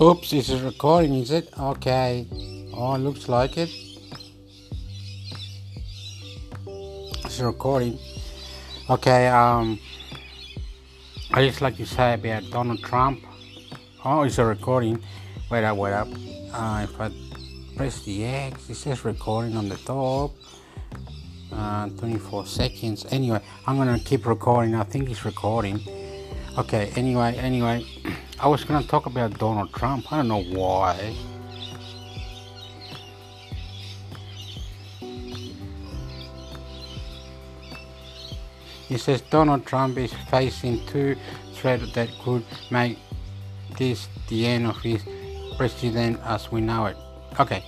Oops, this is recording, is it? Okay. Oh, looks like it. It's recording. Okay, um, I just like to say about Donald Trump. Oh, it's a recording. Wait up, wait up. Uh, if I press the X, it says recording on the top. Uh, 24 seconds. Anyway, I'm gonna keep recording. I think it's recording. Okay, anyway, anyway, I was gonna talk about Donald Trump. I don't know why. He says Donald Trump is facing two threats that could make this the end of his president as we know it. Okay,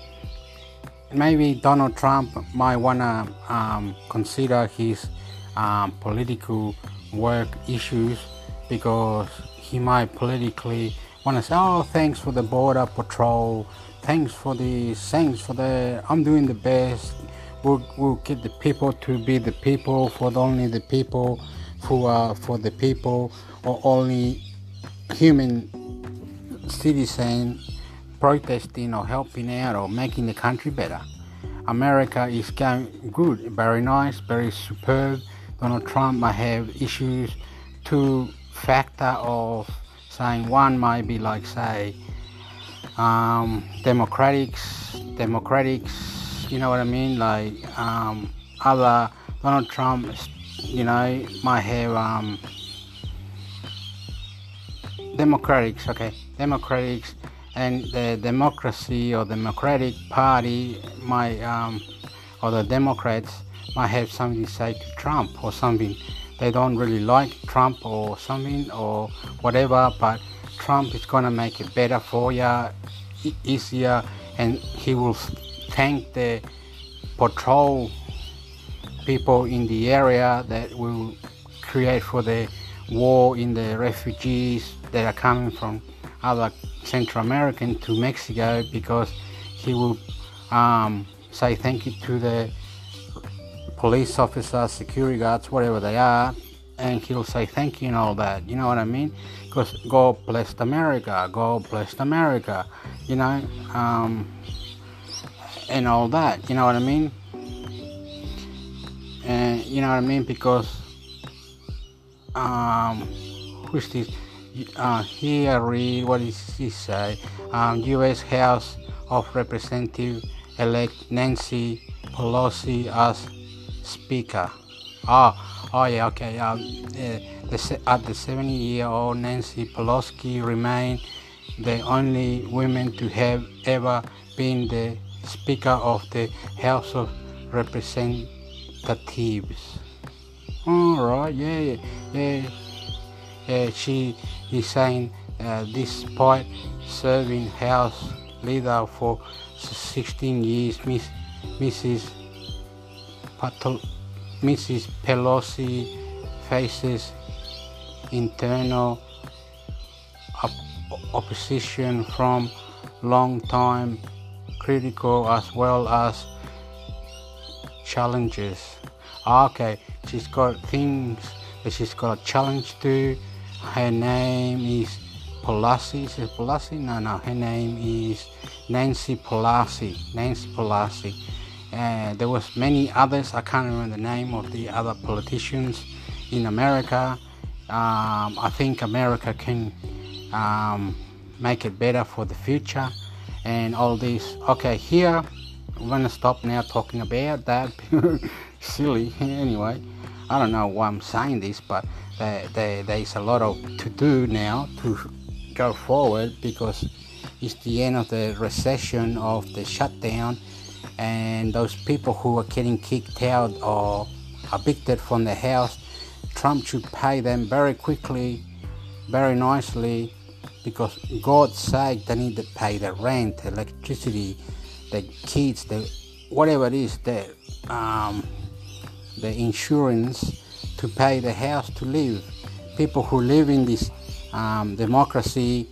maybe Donald Trump might wanna um, consider his um, political work issues because he might politically want to say, "Oh, thanks for the border patrol, thanks for the, thanks for the, I'm doing the best." We'll, we'll get the people to be the people for only the people who are for the people or only human citizen protesting or helping out or making the country better. America is going good, very nice, very superb. Donald Trump might have issues to factor of saying one might be like say um, democrats democrats you know what i mean? Like um, other donald trump you know might have um, democrats okay democrats and the democracy or democratic party might um, or the democrats might have something to say to trump or something they don't really like Trump or something or whatever, but Trump is gonna make it better for you, easier, and he will thank the patrol people in the area that will create for the war in the refugees that are coming from other Central American to Mexico because he will um, say thank you to the police officers, security guards, whatever they are, and he'll say thank you and all that. You know what I mean? Because God blessed America, God blessed America, you know, um, and all that. You know what I mean? And you know what I mean? Because um, who's this? Uh, here read what does he say? Um, U.S. House of Representative elect Nancy Pelosi as Speaker. Oh, oh yeah, okay. Um, the, at the 70-year-old Nancy Pelosi remained the only woman to have ever been the Speaker of the House of Representatives. All right, yeah, yeah, yeah. She is saying, uh, despite serving House leader for 16 years, Miss, Mrs. Mrs. Pelosi faces internal op opposition from long-time critical as well as challenges. Ah, okay, she's got things that she's got a challenge to. Her name is Pelosi. Is it Pelosi? No, no. Her name is Nancy Pelosi. Nancy Pelosi and there was many others i can't remember the name of the other politicians in america. Um, i think america can um, make it better for the future and all this. Okay here i'm gonna stop now talking about that. Silly. Anyway i don't know why i'm saying this but there, there, there's a lot of to do now to go forward because it's the end of the recession of the shutdown and those people who are getting kicked out or evicted from the house, Trump should pay them very quickly, very nicely, because God's sake, they need to pay the rent, electricity, the kids, the whatever it is, the um, the insurance to pay the house to live. People who live in this um, democracy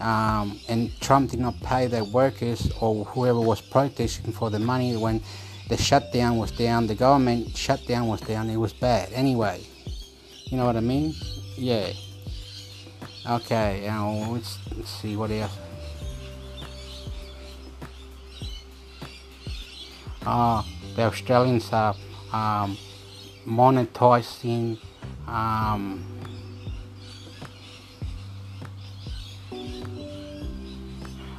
um, and Trump did not pay the workers or whoever was protesting for the money when the shutdown was down, the government shutdown was down, it was bad anyway. You know what I mean? Yeah. Okay, now let's, let's see what else. Uh, the Australians are um, monetizing um,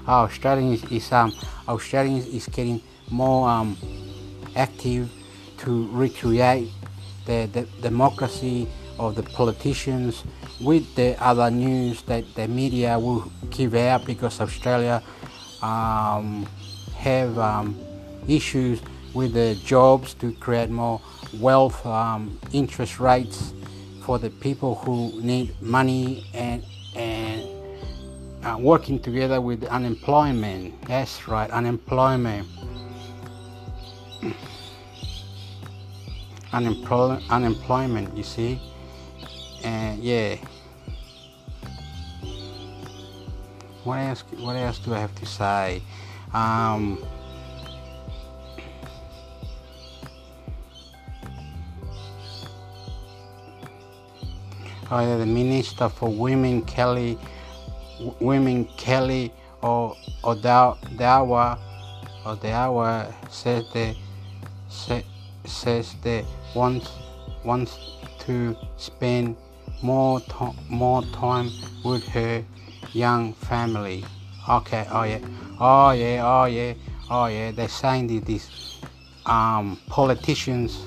Australians is um Australians is getting more um, active to recreate the, the democracy of the politicians with the other news that the media will give out because Australia um, have um, issues with the jobs to create more wealth, um, interest rates for the people who need money and uh, working together with unemployment. That's right, unemployment. Unemploy- unemployment, you see, and yeah. What else? What else do I have to say? Um, oh yeah, the Minister for Women, Kelly, Women Kelly, or Odawa, Odawa says the says they wants wants to spend more to- more time with her young family. Okay, oh yeah, oh yeah, oh yeah, oh yeah. They're saying that these um, politicians,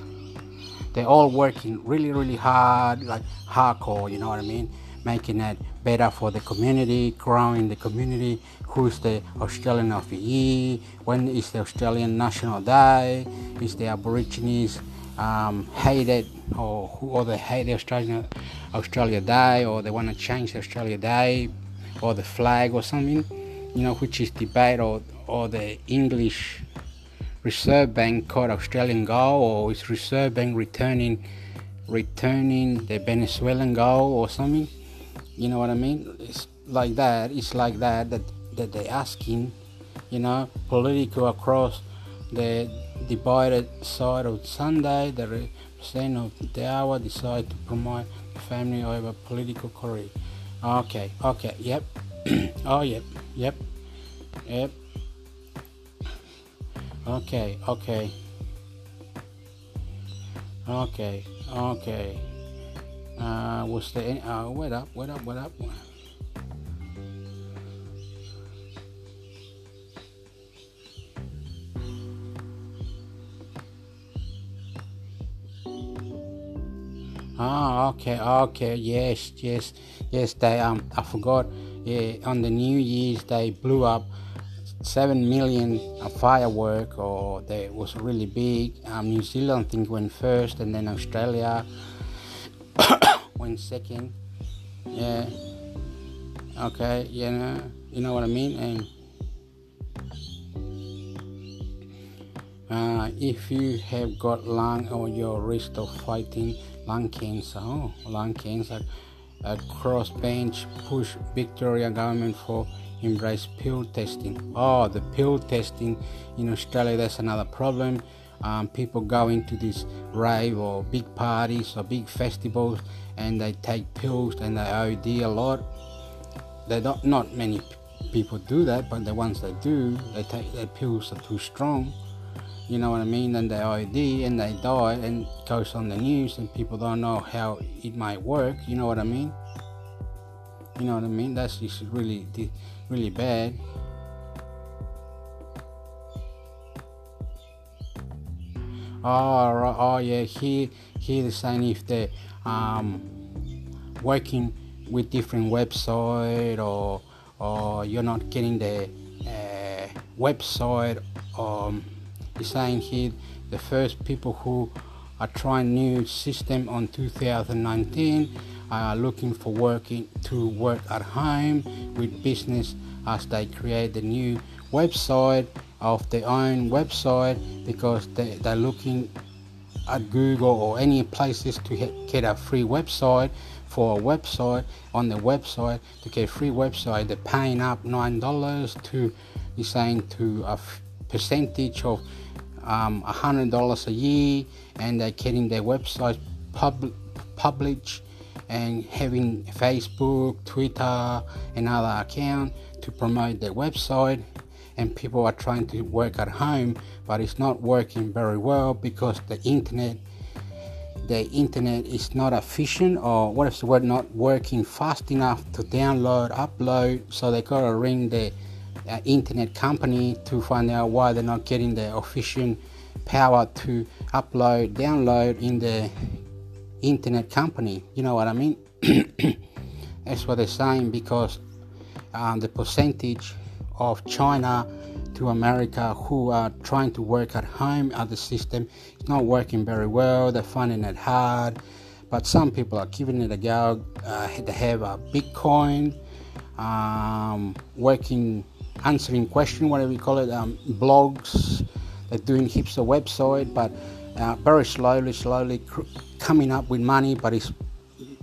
they're all working really, really hard, like hardcore. You know what I mean? Making it better for the community, growing the community. Who's the Australian of the year? When is the Australian National Day? Is the Aborigines um, hated or who or they hate the Australian Australia Day or they want to change the Australia Day or the flag or something, you know, which is debate or or the English Reserve Bank caught Australian gold or is Reserve Bank returning returning the Venezuelan gold or something? You know what I mean? It's like that. It's like that that that they're asking, you know, political across the divided side of Sunday. The representative of the hour decide to promote family over political career. Okay, okay, yep. oh, yep, yep, yep. Okay, okay. Okay, okay. Uh, was there any, uh, wait up, wait up, wait up. Ah, okay, okay, yes, yes, yes. They um, I forgot. Yeah, on the New Year's they blew up seven million a firework, or they was really big. Um, New Zealand I think went first, and then Australia second. Yeah. Okay, you know, you know what I mean, and. Uh, if you have got lung or your risk of fighting lung cancer, oh, lung cancer, a crossbench push Victoria government for embrace pill testing. Oh, the pill testing in Australia, that's another problem. Um, people go into this rave or big parties or big festivals and they take pills and they OD a lot. They don't, not many people do that, but the ones that do, they take their pills are too strong you know what I mean, and they OD and they die and it goes on the news and people don't know how it might work, you know what I mean? You know what I mean? That's just really, really bad. Oh, oh yeah, he he they're if they're um, working with different website or or you're not getting the uh, website um, saying here the first people who are trying new system on 2019 are looking for working to work at home with business as they create the new website of their own website because they, they're looking at Google or any places to get a free website for a website on the website to get free website they're paying up nine dollars to he's saying to a percentage of um, $100 a year and they're getting their website pub- published and having Facebook, Twitter, and other account to promote their website. and people are trying to work at home, but it's not working very well because the internet the internet is not efficient or what is the word not working fast enough to download upload so they gotta ring the uh, internet company to find out why they're not getting the efficient power to upload download in the internet company you know what i mean that's what they're saying because um, the percentage of china to America who are trying to work at home at the system. It's not working very well. They're finding it hard, but some people are giving it a go. Uh, they have a Bitcoin, um, working, answering questions, whatever you call it, um, blogs. They're doing heaps of website, but uh, very slowly, slowly cr- coming up with money, but it's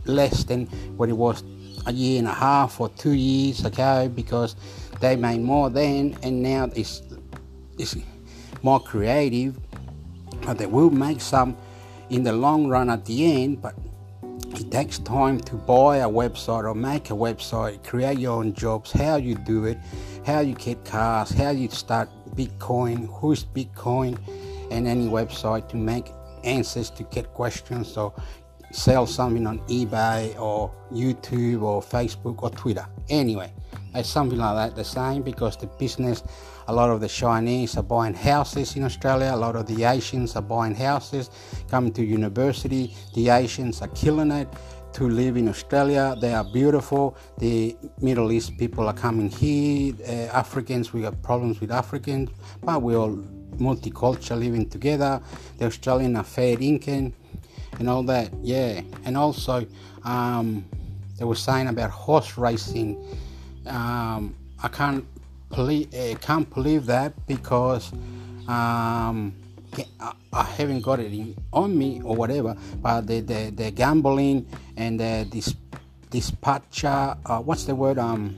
less than what it was a year and a half or two years ago because they made more then and now it's, it's more creative. But they will make some in the long run at the end but it takes time to buy a website or make a website create your own jobs how you do it how you get cars how you start bitcoin who's bitcoin and any website to make answers to get questions or sell something on ebay or youtube or facebook or twitter. Anyway it's something like that the same because the business a lot of the chinese are buying houses in australia a lot of the asians are buying houses coming to university. The asians are killing it to live in australia. They are beautiful. The middle east people are coming here. Uh, africans we got problems with africans but we all multicultural living together the australian are fair income and all that yeah and also um, they were saying about horse racing um, I can't believe uh, can't believe that because um, I haven't got it on me or whatever. But the the, the gambling and the this dispatcher, uh, what's the word? Um,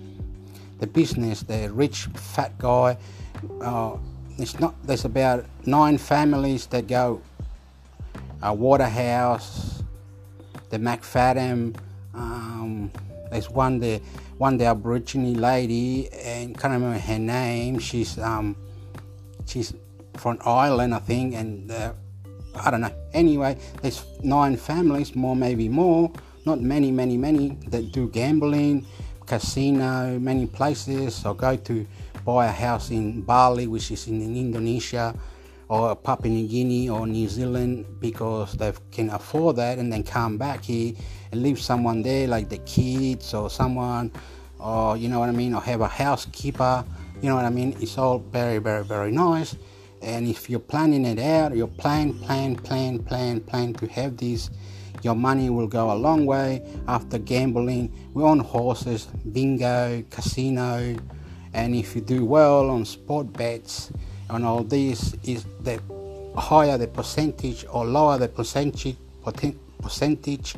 the business, the rich fat guy. Uh, it's not. There's about nine families that go. Uh, Waterhouse, the McFadden. Um, there's one the one the Aborigine lady and can't remember her name. She's um she's from Ireland, I think, and uh, I don't know. Anyway, there's nine families, more maybe more, not many, many, many that do gambling, casino, many places. Or go to buy a house in Bali, which is in Indonesia or Papua New Guinea or New Zealand because they can afford that and then come back here and leave someone there like the kids or someone or you know what I mean or have a housekeeper. You know what I mean? It's all very very very nice. And if you're planning it out you plan plan plan plan plan to have this your money will go a long way. After gambling We're on horses bingo casino and if you do well on sport bets and all this is the higher the percentage or lower the percentage percentage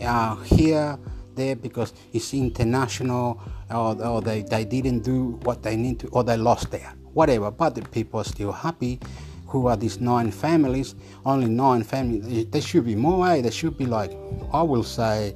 uh, here there because it's international or, or they, they didn't do what they need to or they lost there whatever but the people are still happy who are these nine families only nine families there should be more eh? there should be like i will say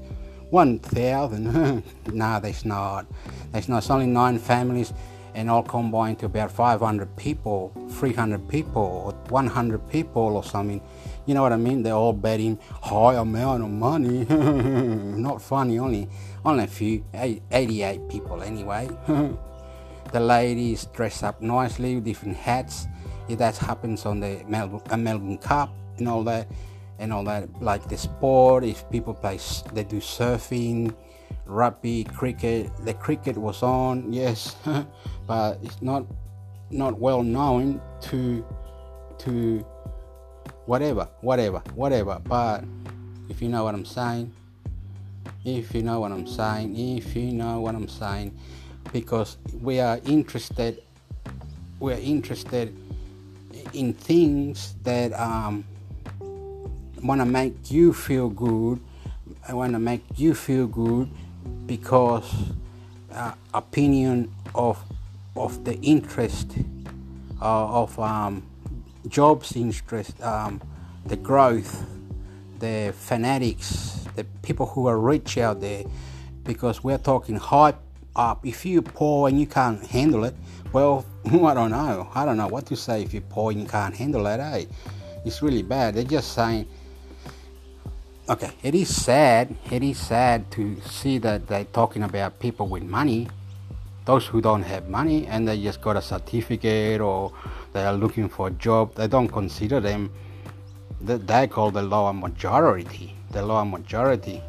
1000 no that's not That's not it's only nine families and all combined to about 500 people, 300 people, or 100 people or something. You know what I mean? They're all betting high amount of money. Not funny, only only a few, 88 people anyway. the ladies dress up nicely with different hats. Yeah, that happens on the Melbourne, uh, Melbourne Cup and all that, and all that. Like the sport, if people play, they do surfing rugby, cricket. The cricket was on, yes, but it's not not well known to to whatever, whatever, whatever. But if you know what I'm saying, if you know what I'm saying, if you know what I'm saying, because we are interested, we are interested in things that um, want to make you feel good. I want to make you feel good because uh, opinion of of the interest uh, of um, jobs interest um, the growth the fanatics the people who are rich out there because we're talking hype up. If you're poor and you can't handle it, well, I don't know. I don't know what to say if you're poor and you can't handle it, eh? It's really bad. They're just saying, okay, it is sad. It is sad to see that they're talking about people with money, those who don't have money, and they just got a certificate or they are looking for a job. They don't consider them. They call the lower majority. The lower majority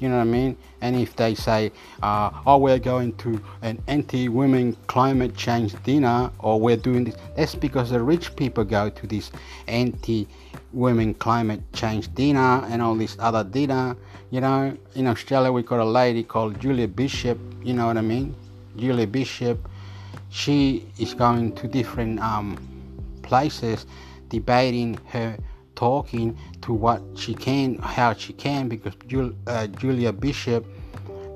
you know what I mean? And if they say, uh, oh, we're going to an anti women climate change dinner or we're doing this, that's because the rich people go to this anti women climate change dinner and all this other dinner. You know, in Australia, we got a lady called Julia Bishop, you know what I mean? Julia Bishop. She is going to different um, places debating her talking to what she can, how she can, because Jul, uh, Julia Bishop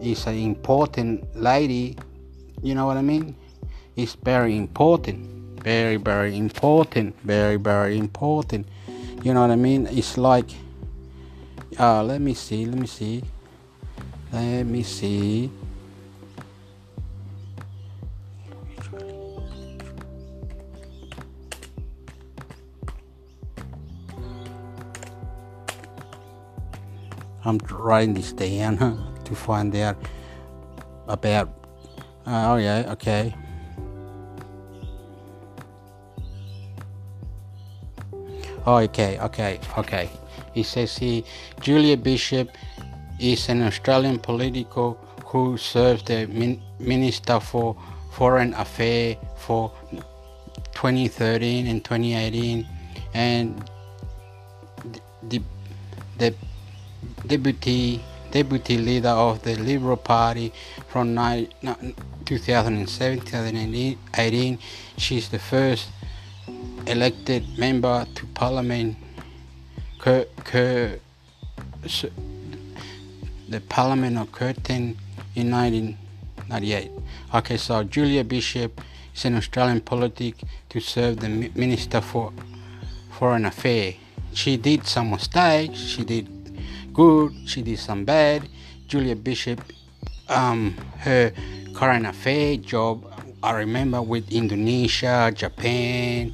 is an important lady. You know what I mean? It's very important, very very important, very very important. You know what I mean? It's like, uh, let me see, let me see, let me see. I'm writing this down to find out about. Uh, oh yeah, okay. Oh, okay, okay, okay. He says here, Julia Bishop is an Australian political who served the min- Minister for Foreign Affairs for 2013 and 2018, and the the deputy deputy leader of the Liberal Party from 2007 2018. She's the first elected member to Parliament. the Parliament of Curtin in 1998. Okay, so Julia Bishop is an Australian politic to serve the Minister for Foreign Affairs. She did some mistakes. She did good, she did some bad. Julia Bishop, um, her current affair job, I remember with Indonesia, Japan,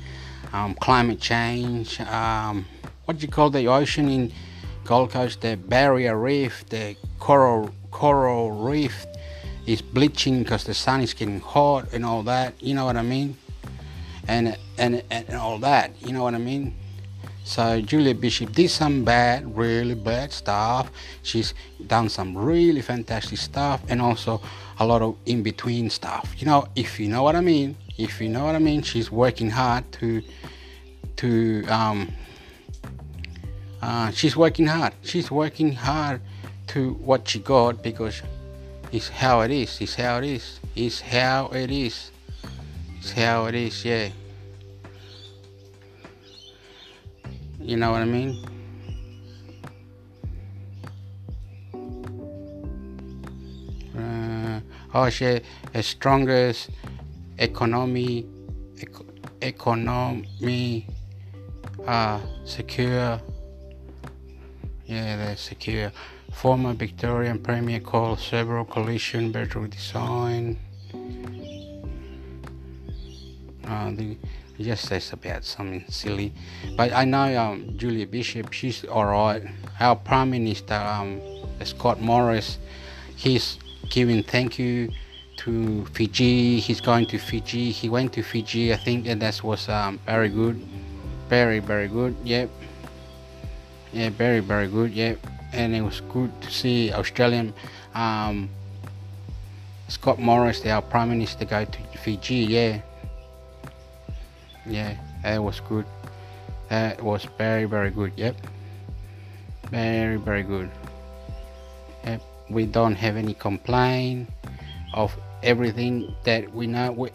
um, climate change, um, what do you call the ocean in Gold Coast, the barrier reef, the coral coral reef is bleaching because the sun is getting hot and all that. You know what I mean? And and and all that. You know what I mean? So Julia Bishop did some bad, really bad stuff. She's done some really fantastic stuff and also a lot of in between stuff. You know, if you know what I mean, if you know what I mean, she's working hard to to um uh, she's working hard. She's working hard to what she got because it's how it is. It's how it is. It's how it is. It's how it is. Yeah. You know what I mean? Uh, oh shit, the strongest economy, eco- economy, uh, secure. Yeah, they're secure. Former Victorian Premier called several collision better design. Uh, the, just says about something silly. But I know um, Julia Bishop, she's alright. Our Prime Minister, um, Scott Morris, he's giving thank you to Fiji. He's going to Fiji. He went to Fiji, I think, and that was um, very good. Very, very good. Yep. Yeah, very, very good. Yep. And it was good to see Australian um, Scott Morris, our Prime Minister, go to Fiji. Yeah yeah that was good that was very very good yep very very good yep. we don't have any complaint of everything that we know we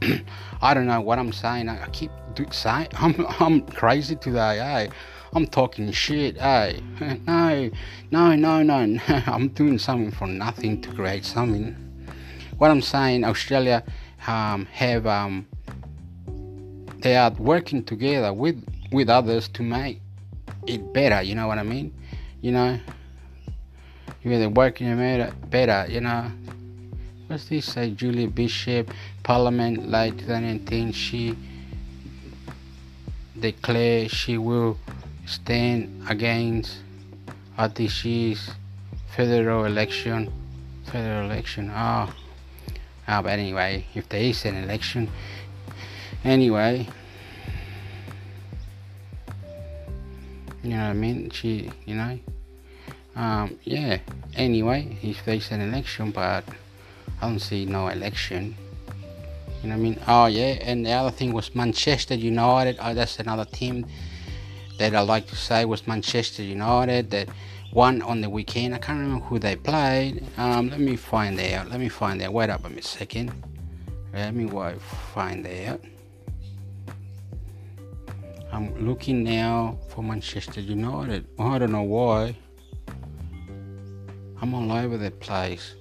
I don't know what I'm saying I keep saying I'm, I'm crazy today eh? I'm talking shit eh? no no no no I'm doing something for nothing to create something what I'm saying Australia um, have um, they are working together with with others to make it better you know what i mean you know you either working better, better, you know. What's this say? Julia Bishop, Parliament late 2019, she declared she will stand against year's federal election. Federal election. Oh. oh, but anyway, if there is an election, anyway, you know what I mean? She, you know, um, yeah. Anyway, if there's an election, but I don't see no election. You know what I mean? Oh yeah, and the other thing was Manchester United. Oh, that's another team that I like to say was Manchester United that won on the weekend. I can't remember who they played. Um, let me find out. Let me find out. Wait up a second. Let me find out. I'm looking now for Manchester United. I don't know why. I'm all over the place.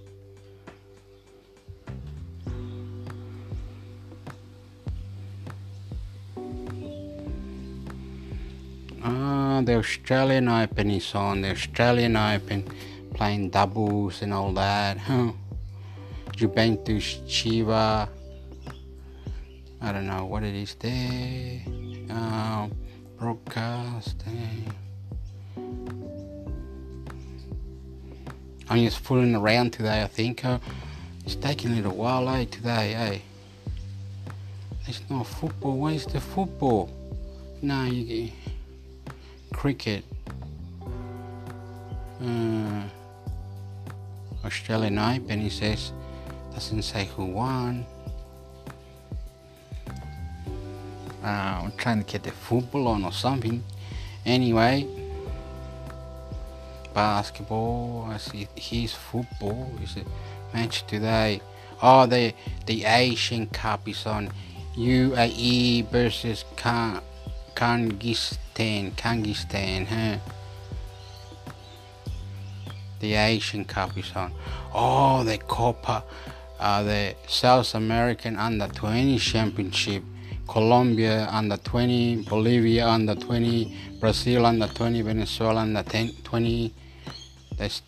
Ah, the Australian Open is on. The Australian Open playing doubles and all that. Huh. Juventus Chievo. I don't know what it is there. Um, broadcasting. I'm just fooling around today, I think. Uh, it's taking a little while, eh, today, eh? There's no football. Where's the football? No, you cricket. Uh, Australian Open, he says. Doesn't say who won. Uh, I'm trying to get the football on or something. Anyway, basketball. I see here's football. Is it match today? Oh, the the Asian Cup is on. UAE versus Kyrgyzstan. Kyrgyzstan, huh? The Asian Cup is on. Oh, the Copa, uh, the South American Under 20 Championship. Colombia under 20, Bolivia under 20, Brazil under 20, Venezuela under 10, 20. That's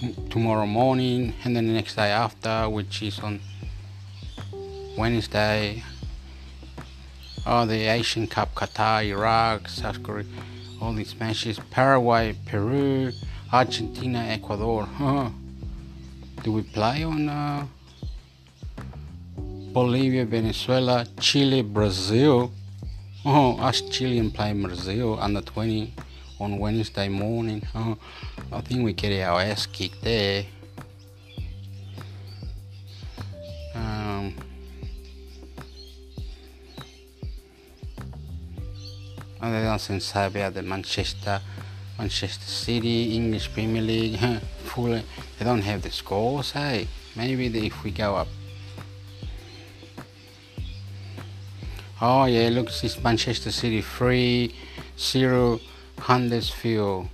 t- tomorrow morning, and then the next day after, which is on Wednesday. Oh, the Asian Cup, Qatar, Iraq, South Korea, all these matches. Paraguay, Peru, Argentina, Ecuador. Huh. Do we play on? Uh, Bolivia, Venezuela, Chile, Brazil. Oh, us Chilean play Brazil under 20 on Wednesday morning. Oh, I think we get our ass kicked there. Um, and they don't say about the Manchester, Manchester City, English Premier League. Fully, they don't have the scores. Hey, maybe if we go up Oh yeah, look, it's Manchester City 3 0 Huddersfield.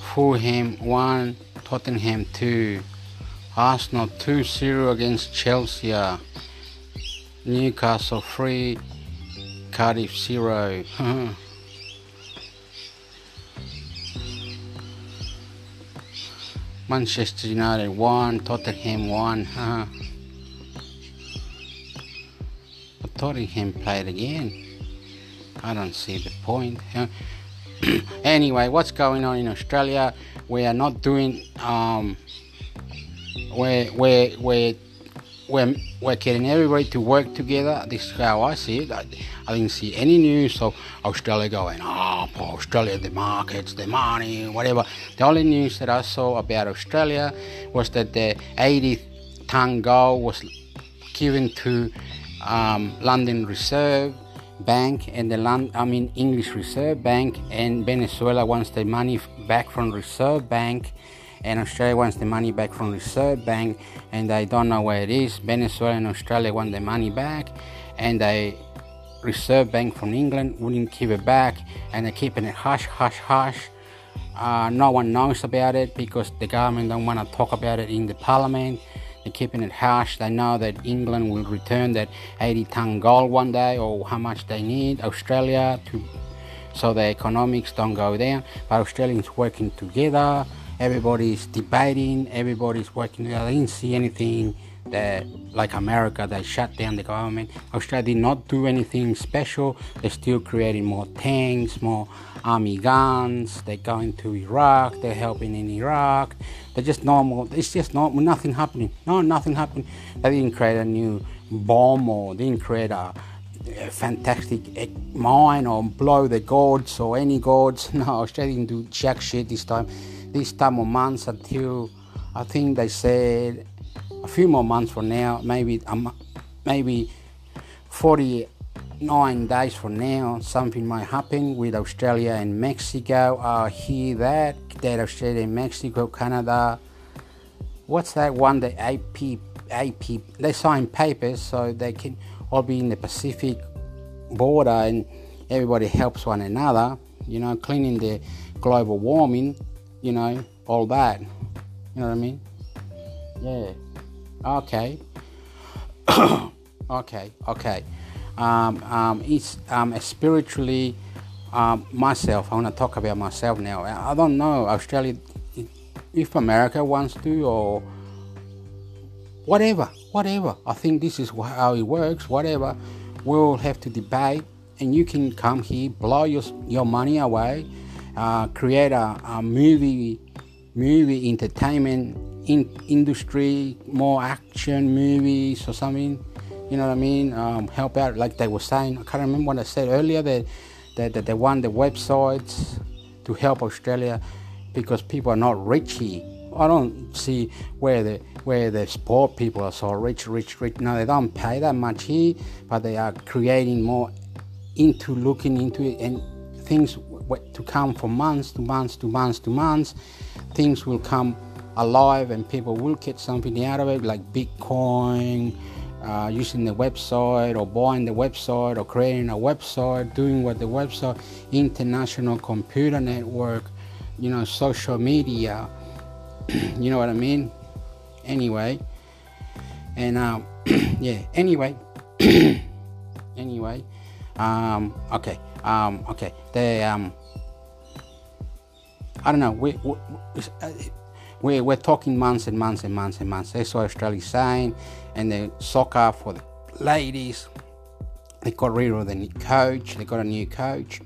Fulham 1 Tottenham 2. Arsenal 2 0 against Chelsea. Newcastle 3 Cardiff 0. Manchester United 1 Tottenham 1. Tottenham played again. I don't see the point. anyway, what's going on in Australia? We are not doing. Um, we're, we're, we're, we're, we're getting everybody to work together. This is how I see it. I, I didn't see any news of Australia going, up, oh, Australia, the markets, the money, whatever. The only news that I saw about Australia was that the 80 ton gold was given to um, London Reserve Bank and the land, I mean English Reserve Bank, and Venezuela wants the money back from Reserve Bank, and Australia wants the money back from Reserve Bank, and I don't know where it is. Venezuela and Australia want the money back, and the Reserve Bank from England wouldn't give it back, and they're keeping it hush, hush, hush. Uh, no one knows about it because the government don't want to talk about it in the parliament they're keeping it harsh. They know that England will return that 80 ton gold one day or how much they need Australia to so the economics don't go down. But Australians working together, everybody's debating, everybody's working. I didn't see anything that, like America, that shut down the government. Australia did not do anything special. They're still creating more tanks, more army guns. They're going to Iraq. They're helping in Iraq. They're just normal. It's just not nothing happening. No, nothing happening. They didn't create a new bomb or didn't create a a fantastic eh, mine or blow the gods or any gods. No, Australia didn't do jack shit this time. This time of months until I think they said a few more months from now, maybe um, maybe 49 days from now, something might happen with Australia and Mexico. I hear that that Australia Mexico, Canada. What's that one? The AP AP. They sign papers so they can all be in the Pacific border and everybody helps one another, you know, cleaning the global warming, you know, all that. You know what I mean? Yeah. Okay. okay, okay. Um, um, it's um, spiritually um, myself. I want to talk about myself now. I don't know Australia, if America wants to or whatever, whatever. I think this is how it works. Whatever, we'll have to debate, and you can come here, blow your your money away, uh, create a, a, movie, movie entertainment in industry, more action movies or something. You know what I mean? Um, help out, like they were saying. I can't remember what I said earlier. That that, that they want the websites to help Australia because people are not rich here I don't see where the where the sport people are so rich, rich, rich. No, they don't pay that much here, but they are creating more into looking into it and things to come for months to months to months to months. Things will come alive and people will get something out of it, like Bitcoin. Uh, using the website or buying the website or creating a website, doing what the website, international computer network, you know, social media, you know what I mean? Anyway, and um, yeah. Anyway, anyway, um, okay, um, okay. They um, I don't know. We we we we're talking months and months and months and months. That's what Australia's saying, and the soccer for the ladies. They got rid of the coach. They got a new coach.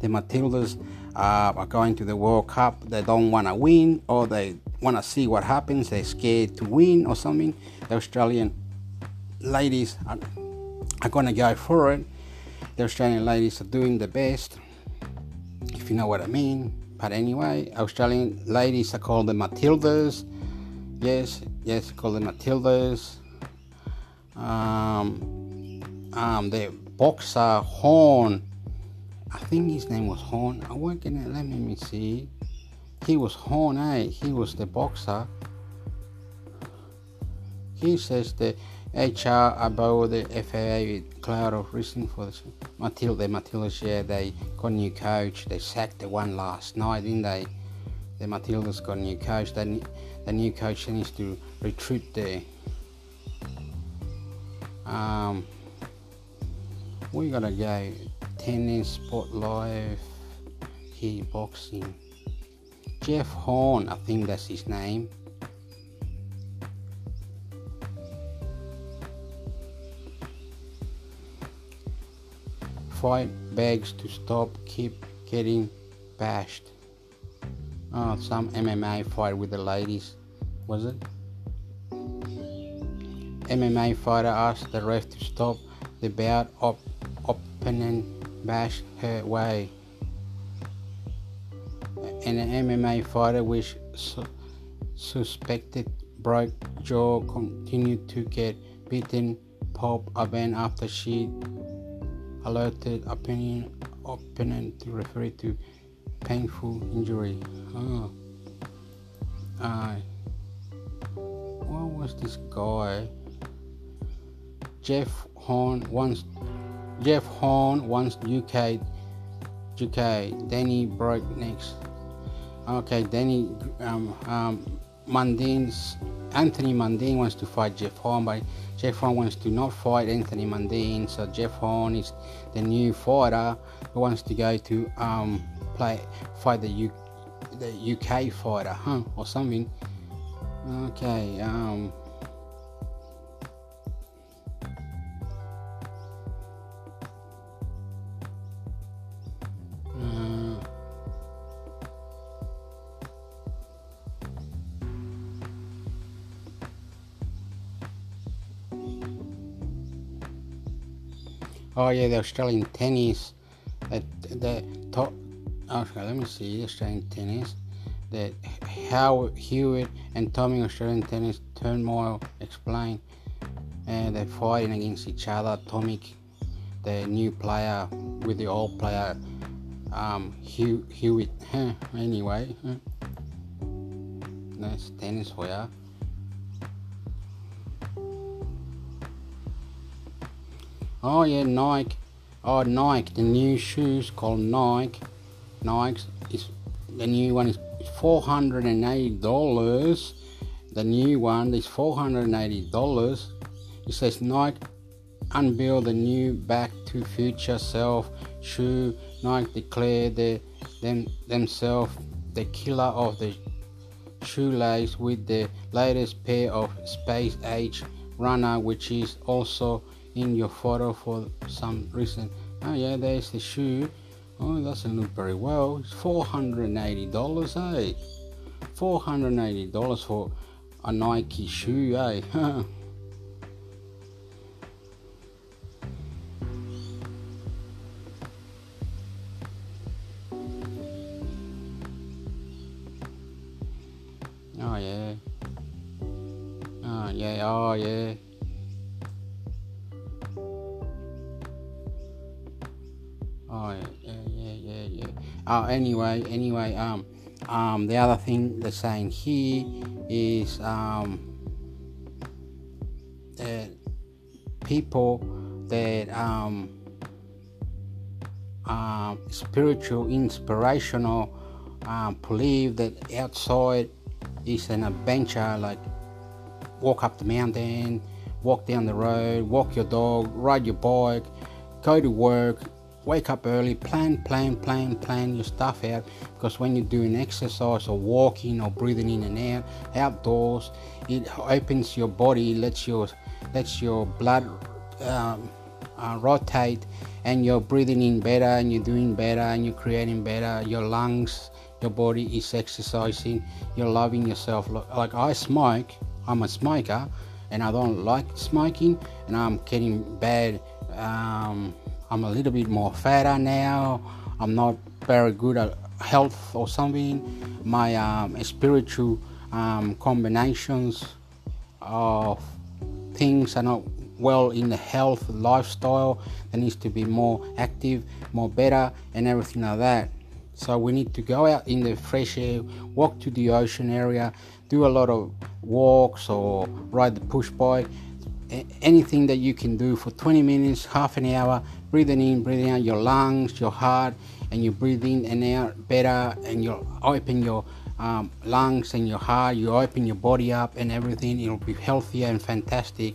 The Matildas uh, are going to the World Cup, they don't want to win or they want to see what happens, they're scared to win or something. The Australian ladies are, are going to go for it. The Australian ladies are doing the best, you know what I mean. But anyway, Australian ladies are called the Matildas. Yes, yes, called the Matildas. Um, um, the boxer Horn I think his name was Horn. I won't in it. Let me see. He was Horn, eh? He was the boxer. He says the HR about the FAA with cloud of reason for this. Matilda, Matilda, yeah, they got a new coach. They sacked the one last night, didn't they? The Matildas got a new coach. The, the new coach needs to retreat there. Um, we gotta go tennis, sport life, kickboxing. Jeff Horn, I think that's his name. Fight begs to stop, keep getting bashed. Oh, some MMA fight with the ladies, was it? MMA fighter asked the ref to stop the bout of opponent bash her way. And an MMA fighter which su- suspected broke jaw continued to get beaten pop event after she alerted opinion opponent to refer to painful injury. Oh. Uh, what was this guy? Jeff Horn once Jeff Horn once UK. UK. Danny broke next. Okay, Danny um, um, Mundines. Anthony Mundine wants to fight Jeff Horn, but Jeff Horn wants to not fight Anthony Mundine. So Jeff Horn is the new fighter who wants to go to um, play fight the U- the UK fighter, huh, or something. Okay, um. Oh yeah, the Australian tennis. That the top. Okay, let me see Australian tennis. That Howard Hewitt and Tommy Australian tennis turmoil explain. And they're fighting against each other. Tommy, the new player with the old player, um, Hew, Hewitt. Anyway, that's tennis for ya. Oh yeah, Nike. Oh Nike, the new shoes called Nike. Nike is the new one is four hundred and eighty dollars. The new one is four hundred and eighty dollars. It says Nike unveil the new Back to Future Self shoe. Nike declare the, them themselves the killer of the shoelace with the latest pair of space age runner, which is also in your photo for some reason. Oh yeah, there's the shoe. Oh, doesn't look very well. It's four hundred and eighty dollars, eh? Four hundred and eighty dollars for a Nike shoe, eh? oh yeah. Oh yeah. Oh yeah. Oh, anyway, anyway, um, um, the other thing they're saying here is um, that people that um, um, spiritual, inspirational, um, believe that outside is an adventure, like walk up the mountain, walk down the road, walk your dog, ride your bike, go to work, wake up early, plan, plan, plan, plan your stuff out. Because when you're doing exercise or walking or breathing in and out outdoors, it opens your body, lets your lets your blood um, uh, rotate, and you're breathing in better, and you're doing better, and you're creating better. Your lungs, your body is exercising. You're loving yourself. Like I smoke, I'm a smoker, and I don't like smoking, and I'm getting bad. Um, I'm a little bit more fatter now. I'm not very good at health or something. My um, spiritual um, combinations of things are not well in the health lifestyle. There needs to be more active, more better, and everything like that. So we need to go out in the fresh air, walk to the ocean area, do a lot of walks or ride the push bike anything that you can do for 20 minutes, half an hour, breathing in, breathing out your lungs, your heart, and you breathe in and out better, and you open your um, lungs and your heart, you open your body up and everything, it'll be healthier and fantastic,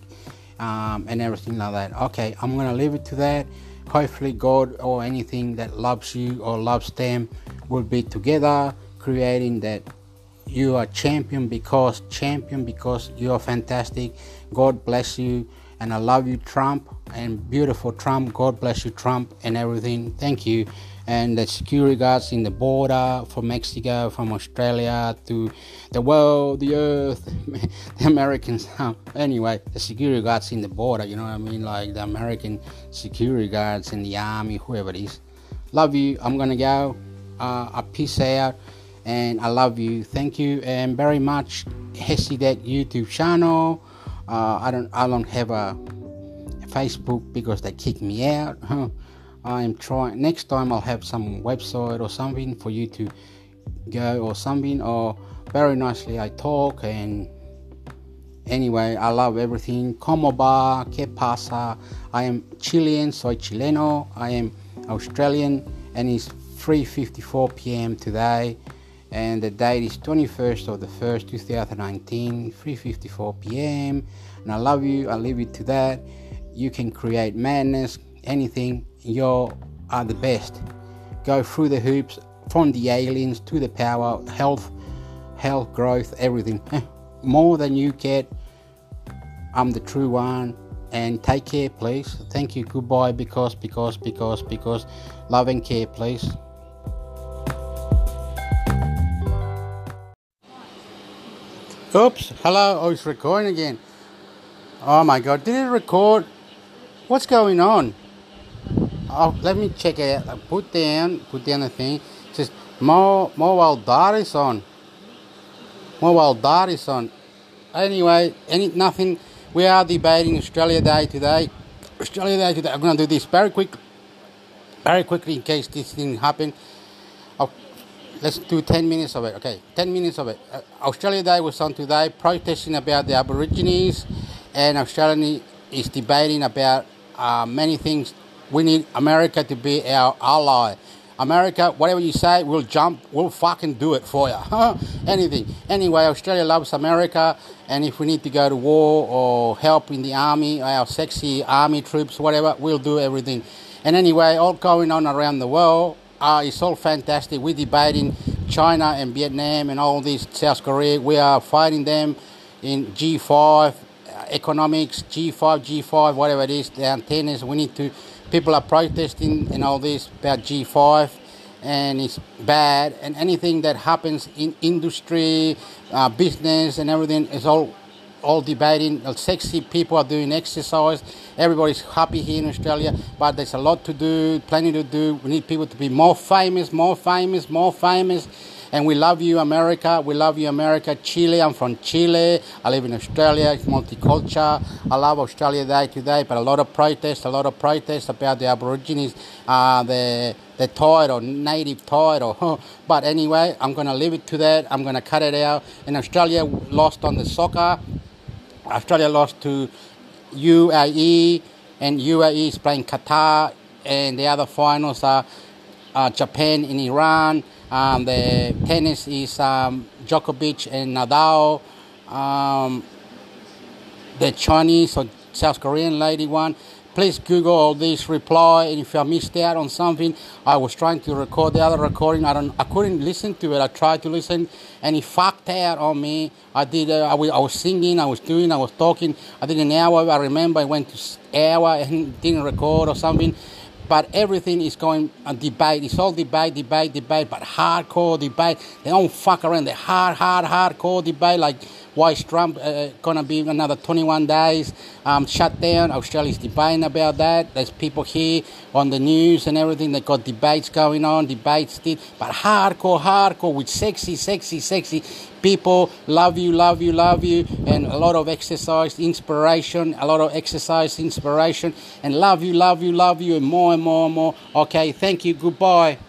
um, and everything like that. Okay, I'm gonna leave it to that. Hopefully, God or anything that loves you or loves them will be together, creating that you are champion because champion because you are fantastic god bless you and i love you trump. And beautiful trump. God bless you trump and everything. Thank you. And the security guards in the border from mexico from australia to the world the earth the americans. Anyway the security guards in the border you know what i mean? Like the american security guards in the army whoever it is. Love you. I'm gonna go uh, a peace out. And I love you. Thank you and very much. Hecydec YouTube channel. Uh, I don't I don't have a Facebook because they kicked me out. I'm trying. Next time I'll have some website or something for you to go or something. Or very nicely I talk and anyway I love everything. Como va? ¿Qué pasa? I am Chilean. Soy chileno. I am Australian and it's 3:54 p.m. today and the date is 21st of the 1st 2019 3.54 p.m and i love you i leave it to that you can create madness anything you are the best go through the hoops from the aliens to the power, health, health, growth, everything. More than you get. I'm the true one. And take care, please. Thank you. Goodbye. Because, because, because, because. Love and care, please. Oops. Hello. Oh, it's recording again. Oh my God. Did it record? What's going on? Oh, let me check it out. Put down, put down the thing. It says more mobile data is on. Mobile data is on. Anyway, any nothing. We are debating Australia Day today. Australia Day today. I'm going to do this very quick, very quickly in case this didn't happen. Let's do 10 minutes of it. Okay, 10 minutes of it. Uh, Australia Day was on today, protesting about the Aborigines, and Australia is debating about uh, many things we need America to be our ally. America, whatever you say, we'll jump, we'll fucking do it for you. Anything. Anyway, Australia loves America, and if we need to go to war or help in the army, our sexy army troops, whatever, we'll do everything. And anyway, all going on around the world, uh, it's all fantastic. We're debating China and Vietnam and all these, South Korea. We are fighting them in G5, economics, G5, G5, whatever it is, the antennas. We need to people are protesting and all this about G5 and it's bad and anything that happens in industry, uh, business and everything is all all debating. Sexy people are doing exercise. Everybody's happy here in Australia, but there's a lot to do, plenty to do. We need people to be more famous, more famous, more famous and we love you, America. We love you, America. Chile, I'm from Chile. I live in Australia. It's multicultural. I love Australia Day today, but a lot of protests, a lot of protests about the Aborigines, uh, the the title, native title. but anyway, I'm going to leave it to that. I'm going to cut it out. And Australia lost on the soccer. Australia lost to UAE, and UAE is playing Qatar, and the other finals are uh, Japan and Iran. Um, the tennis is um, Djokovic and Nadal. Um, the Chinese or South Korean lady one. Please Google all this reply. And if I missed out on something, I was trying to record the other recording. I don't. I couldn't listen to it. I tried to listen, and it fucked out on me. I did. Uh, I, was, I was singing. I was doing. I was talking. I did an hour. I remember I went to hour and didn't record or something but everything is going a debate. It's all debate, debate, debate, but hardcore debate. They don't fuck around. They hard, hard, hardcore debate like why is Trump uh, gonna be another 21 days um, shut down? Australia's debating about that. There's people here on the news and everything. They've got debates going on, debates, but hardcore, hardcore with sexy, sexy, sexy people. Love you, love you, love you, and a lot of exercise, inspiration, a lot of exercise, inspiration, and love you, love you, love you, and more and more and more. Okay, thank you. Goodbye.